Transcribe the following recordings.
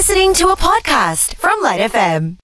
listening to a podcast from Lite FM.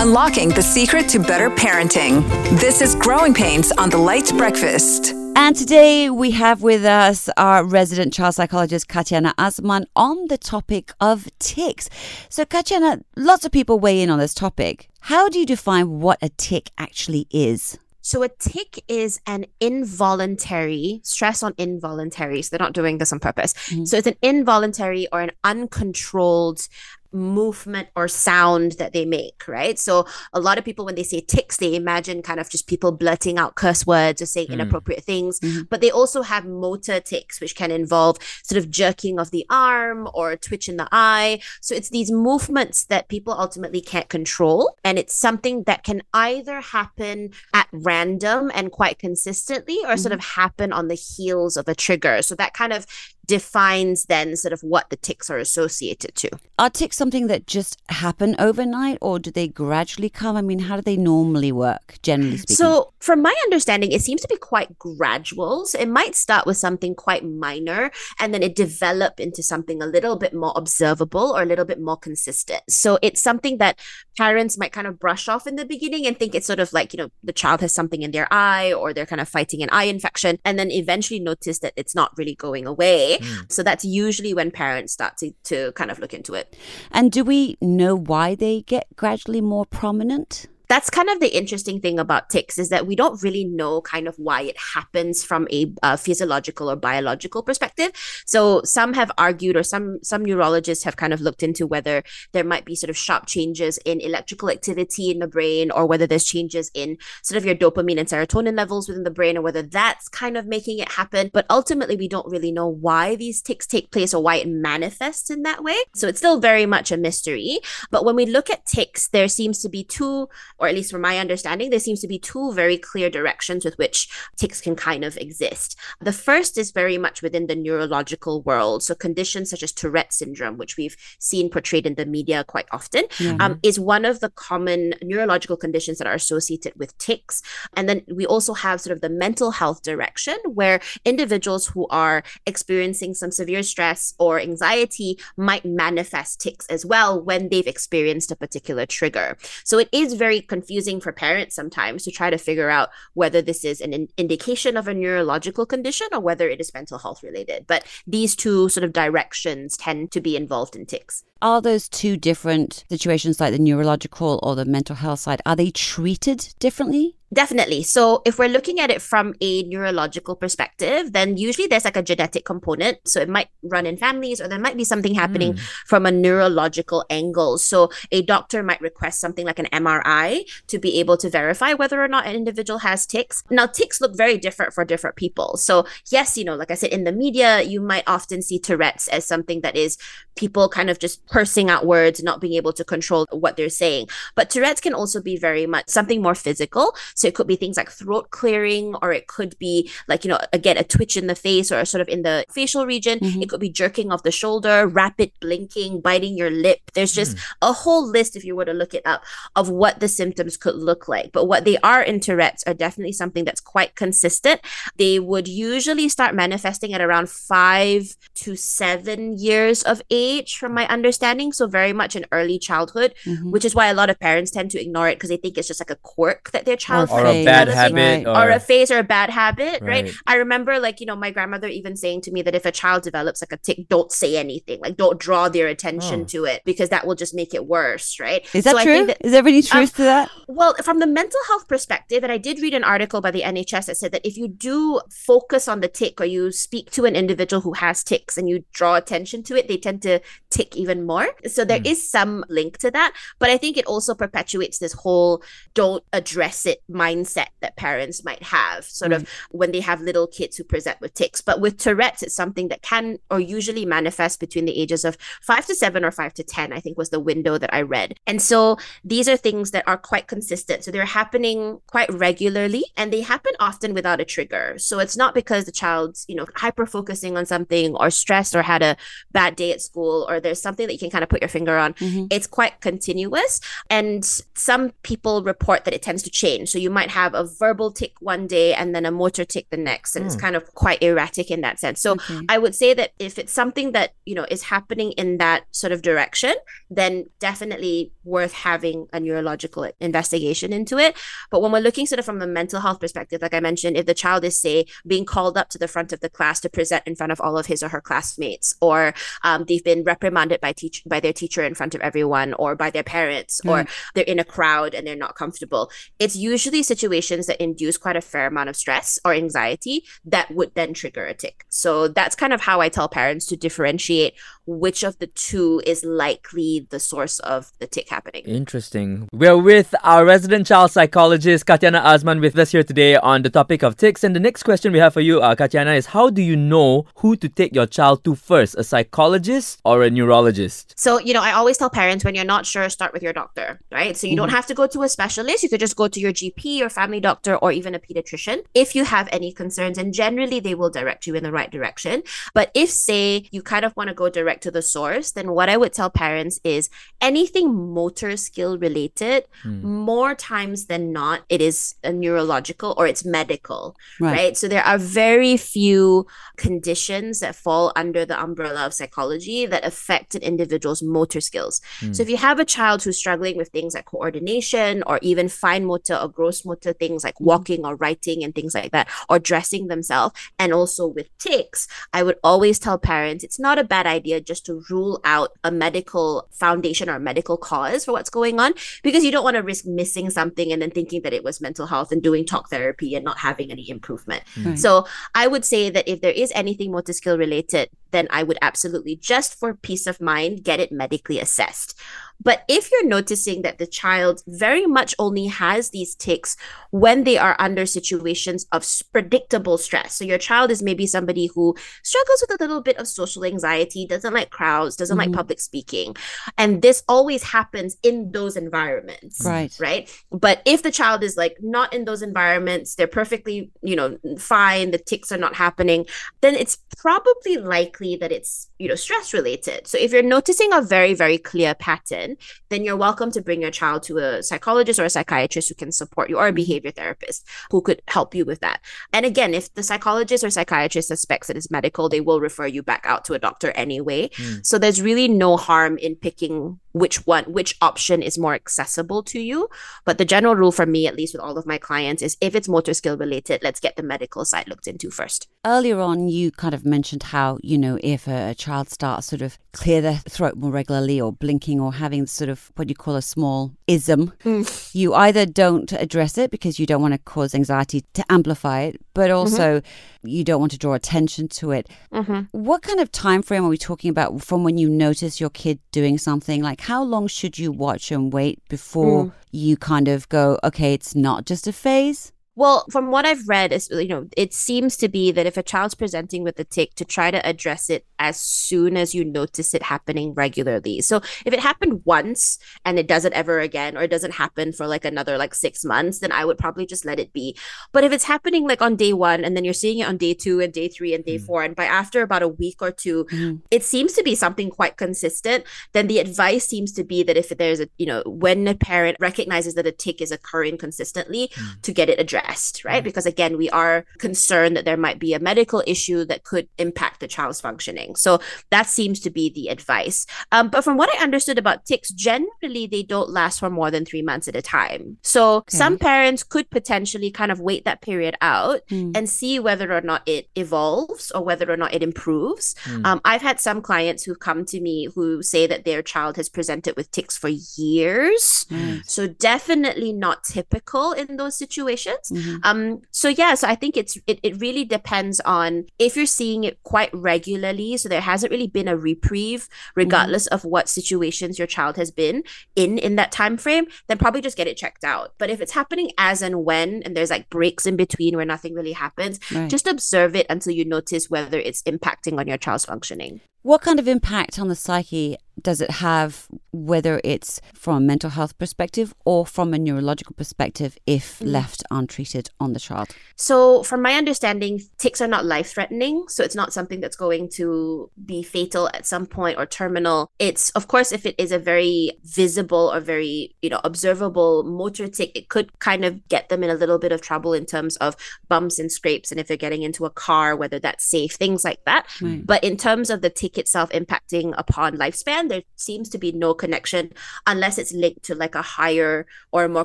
Unlocking the secret to better parenting. This is Growing Pains on the Lite Breakfast. And today we have with us our resident child psychologist Katyana Azman, on the topic of tics. So, Katyana, lots of people weigh in on this topic. How do you define what a tic actually is? So a tic is an involuntary stress on involuntary. So they're not doing this on purpose. Mm-hmm. So it's an involuntary or an uncontrolled movement or sound that they make, right? So a lot of people, when they say tics, they imagine kind of just people blurting out curse words or saying mm. inappropriate things. Mm-hmm. But they also have motor tics, which can involve sort of jerking of the arm or twitch in the eye. So it's these movements that people ultimately can't control. And it's something that can either happen at random and quite consistently or mm-hmm. sort of happen on the heels of a trigger. So that kind of defines then sort of what the tics are associated to. Are tics something that just happen overnight or do they gradually come? I mean, how do they normally work, generally speaking? So, from my understanding, it seems to be quite gradual. So, it might start with something quite minor and then it develop into something a little bit more observable or a little bit more consistent. So, it's something that parents might kind of brush off in the beginning and think it's sort of like, you know, the child has something in their eye or they're kind of fighting an eye infection and then eventually notice that it's not really going away Mm. So that's usually when parents start to, to kind of look into it. And do we know why they get gradually more prominent? That's kind of the interesting thing about tics is that we don't really know kind of why it happens from a uh, physiological or biological perspective. So some have argued, or some some neurologists have kind of looked into whether there might be sort of sharp changes in electrical activity in the brain, or whether there's changes in sort of your dopamine and serotonin levels within the brain, or whether that's kind of making it happen. But ultimately, we don't really know why these tics take place or why it manifests in that way. So it's still very much a mystery. But when we look at tics, there seems to be two or at least from my understanding, there seems to be two very clear directions with which tics can kind of exist. The first is very much within the neurological world. So conditions such as Tourette syndrome, which we've seen portrayed in the media quite often, mm-hmm. um, is one of the common neurological conditions that are associated with tics. And then we also have sort of the mental health direction where individuals who are experiencing some severe stress or anxiety might manifest tics as well when they've experienced a particular trigger. So it is very confusing for parents sometimes to try to figure out whether this is an in- indication of a neurological condition or whether it is mental health related. But these two sort of directions tend to be involved in tics. Are those two different situations, like the neurological or the mental health side, are they treated differently? Definitely. So if we're looking at it from a neurological perspective, then usually there's like a genetic component. So it might run in families or there might be something happening mm. from a neurological angle. So a doctor might request something like an MRI to be able to verify whether or not an individual has tics. Now tics look very different for different people. So yes, you know, like I said in the media, you might often see Tourette's as something that is people kind of just pursing out words, not being able to control what they're saying. But Tourette's can also be very much something more physical. So it could be things like throat clearing, or it could be like, you know, again, a twitch in the face or sort of in the facial region. Mm-hmm. It could be jerking off the shoulder, rapid blinking, biting your lip. There's just mm. a whole list, if you were to look it up, of what the symptoms could look like. But what they are in Tourette's are definitely something that's quite consistent. They would usually start manifesting at around five to seven years of age, from my understanding. So very much in early childhood, mm-hmm. which is why a lot of parents tend to ignore it because they think it's just like a quirk that their child or a bad habit or, or, a phase or a bad habit right. right. i remember like you know my grandmother even saying to me that if a child develops like a tic, don't say anything like don't draw their attention oh. to it because that will just make it worse right is that so true that, is there any truth um, to that well from the mental health perspective and i did read an article by the nhs that said that if you do focus on the tic or you speak to an individual who has tics and you draw attention to it they tend to tic even more so there mm. is some link to that but i think it also perpetuates this whole don't address it mindset that parents might have, sort mm. of when they have little kids who present with tics. But with Tourette's, it's something that can or usually manifest between the ages of five to seven or five to 10, I think was the window that I read. And so these are things that are quite consistent. So they're happening quite regularly and they happen often without a trigger. So it's not because the child's, you know, hyper focusing on something or stressed or had a bad day at school or there's something that you can kind of put your finger on. Mm-hmm. It's quite continuous. And some people report that it tends to change. So you might have a verbal tic one day and then a motor tic the next. And it's kind of quite erratic in that sense. So Okay. I would say that if it's something that, you know, is happening in that sort of direction, then definitely worth having a neurological investigation into it. But when we're looking sort of from a mental health perspective, like I mentioned, if the child is, say, being called up to the front of the class to present in front of all of his or her classmates, or um, they've been reprimanded by teach by their teacher in front of everyone, or by their parents, or they're in a crowd and they're not comfortable, it's usually situations that induce quite a fair amount of stress or anxiety that would then trigger a tic. So that's kind of how I tell parents to differentiate which of the two is likely the source of the tic happening. Interesting. We're with our resident child psychologist, Katyana Azman, with us here today on the topic of tics. And the next question we have for you, uh, Katyana, is how do you know who to take your child to first, a psychologist or a neurologist? So, you know, I always tell parents when you're not sure, start with your doctor, right? So you don't mm-hmm. have to go to a specialist. You could just go to your GP or family doctor or even a pediatrician if you have any concerns. And generally, they will direct you in the right direction. But if, say, you kind of want to go direct to the source, then what I would tell parents is anything motor skill related, hmm. more times than not, it is a neurological or it's medical, Right. right? So there are very few conditions that fall under the umbrella of psychology that affect an individual's motor skills. So hmm. if you have a child who's struggling with things like coordination or even fine motor or gross motor things like hmm. walking or writing and things like that, or dressing themselves, and also with tics, I would always tell parents it's not a bad idea just to rule out a medical foundation or a medical cause for what's going on because you don't want to risk missing something and then thinking that it was mental health and doing talk therapy and not having any improvement. Hmm. Right. So I would say that if there is anything motor skill related, then I would absolutely just for peace of mind get it medically assessed. But if you're noticing that the child very much only has these tics when they are under situations of predictable stress, so your child is maybe somebody who struggles with a little bit of social anxiety, doesn't like crowds, doesn't like mm-hmm. public speaking, and this always happens in those environments Right. right? But if the child is like not in those environments they're perfectly you know fine the tics are not happening then it's probably likely that it's you know stress related. So if you're noticing a very very clear pattern then you're welcome to bring your child to a psychologist or a psychiatrist who can support you or a mm-hmm. behavior therapist who could help you with that. And again if the psychologist or psychiatrist suspects that it's medical they will refer you back out to a doctor anyway. Mm. So there's really no harm in picking which one which option is more accessible to you. But the general rule for me at least with all of my clients is if it's motor skill related let's get the medical side looked into first. Earlier on, you kind of mentioned how, you know, if a, a child starts sort of clear their throat more regularly or blinking or having sort of what you call a small ism, mm. you either don't address it because you don't want to cause anxiety to amplify it, but mm-hmm. also you don't want to draw attention to it. Mm-hmm. What kind of time frame are we talking about from when you notice your kid doing something? Like how long should you watch and wait before mm. you kind of go, okay, it's not just a phase? Well, from what I've read, is you know, it seems to be that if a child's presenting with a tic, to try to address it as soon as you notice it happening regularly. So if it happened once and it doesn't ever again, or it doesn't happen for like another like six months, then I would probably just let it be. But if it's happening like on day one and then you're seeing it on day two and day three and day mm. four, and by after about a week or 2 mm. it seems to be something quite consistent, then the advice seems to be that if there's a, you know, when a parent recognizes that a tic is occurring consistently, mm. to get it addressed, right? Because again, we are concerned that there might be a medical issue that could impact the child's functioning. So that seems to be the advice. Um, but from what I understood about tics, generally they don't last for more than three months at a time. So some parents could potentially kind of wait that period out and see whether or not it evolves or whether or not it improves. Um, I've had some clients who've come to me who say that their child has presented with tics for years. So definitely not typical in those situations. Um, so yeah, so I think it's it, it really depends on if you're seeing it quite regularly. So there hasn't really been a reprieve, regardless of what situations your child has been in in that time frame, then probably just get it checked out. But if it's happening as and when, and there's like breaks in between where nothing really happens, Right. just observe it until you notice whether it's impacting on your child's functioning. What kind of impact on the psyche does it have whether it's from a mental health perspective or from a neurological perspective if Mm. left untreated on the child? So, from my understanding, tics are not life threatening. So, it's not something that's going to be fatal at some point or terminal. It's, of course, if it is a very visible or very, you know, observable motor tic, it could kind of get them in a little bit of trouble in terms of bumps and scrapes. And if they're getting into a car, whether that's safe, things like that. Right. But in terms of the tic itself impacting upon lifespan, there seems to be no connection unless it's linked to like a higher or a more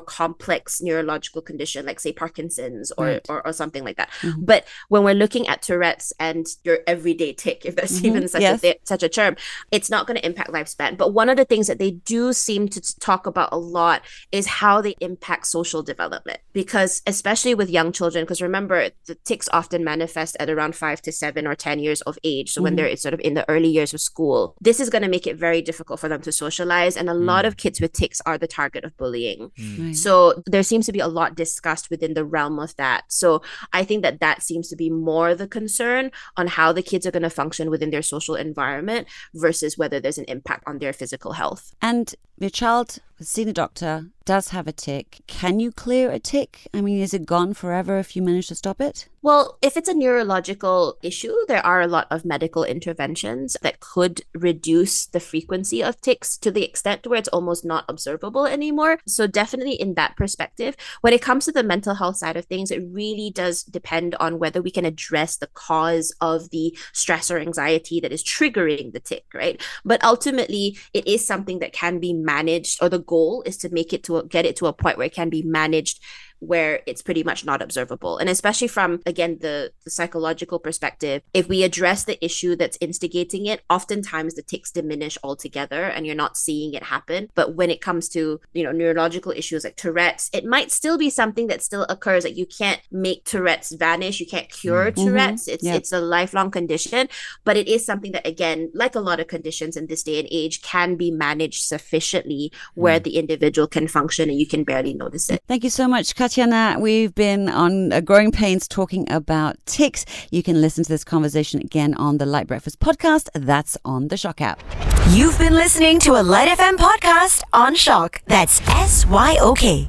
complex neurological condition, like say Parkinson's or, Right. or, or something like that. Mhm. But when we're looking at Tourette's and your everyday tic, if that's Mhm. even such Yes. a thi- such a term, it's not going to impact lifespan. But one of the things that they do seem to talk about a lot is how they impact social development. Because especially with young children, because remember the tics often manifest at around five to seven or ten years of age. So when Mhm. they're sort of in the early years of school, this is going to make it very difficult for them to socialize. And a hmm. lot of kids with tics are the target of bullying. Hmm. Right. So there seems to be a lot discussed within the realm of that. So I think that that seems to be more the concern on how the kids are going to function within their social environment versus whether there's an impact on their physical health. And your child has seen a doctor, does have a tic. Can you clear a tic? I mean, is it gone forever if you manage to stop it? Well, if it's a neurological issue, there are a lot of medical interventions that could reduce the frequency of tics to the extent where it's almost not observable anymore. So, definitely in that perspective, when it comes to the mental health side of things, it really does depend on whether we can address the cause of the stress or anxiety that is triggering the tic, right? But ultimately, it is something that can be managed, or the goal is to make it to a, get it to a point where it can be managed where it's pretty much not observable. And especially from, again, the, the psychological perspective, if we address the issue that's instigating it, oftentimes the tics diminish altogether and you're not seeing it happen. But when it comes to, you know, neurological issues like Tourette's, it might still be something that still occurs. Like you can't make Tourette's vanish, you can't cure Mhm. Tourette's. It's Yeah. it's a lifelong condition, but it is something that again, like a lot of conditions in this day and age, can be managed sufficiently where the individual can function and you can barely notice it. Thank you so much, Katyana. We've been on uh, Growing Pains talking about tics. You can listen to this conversation again on the Lite Breakfast podcast. That's on the SYOK app. You've been listening to a Lite FM podcast on SYOK. That's S Y O K.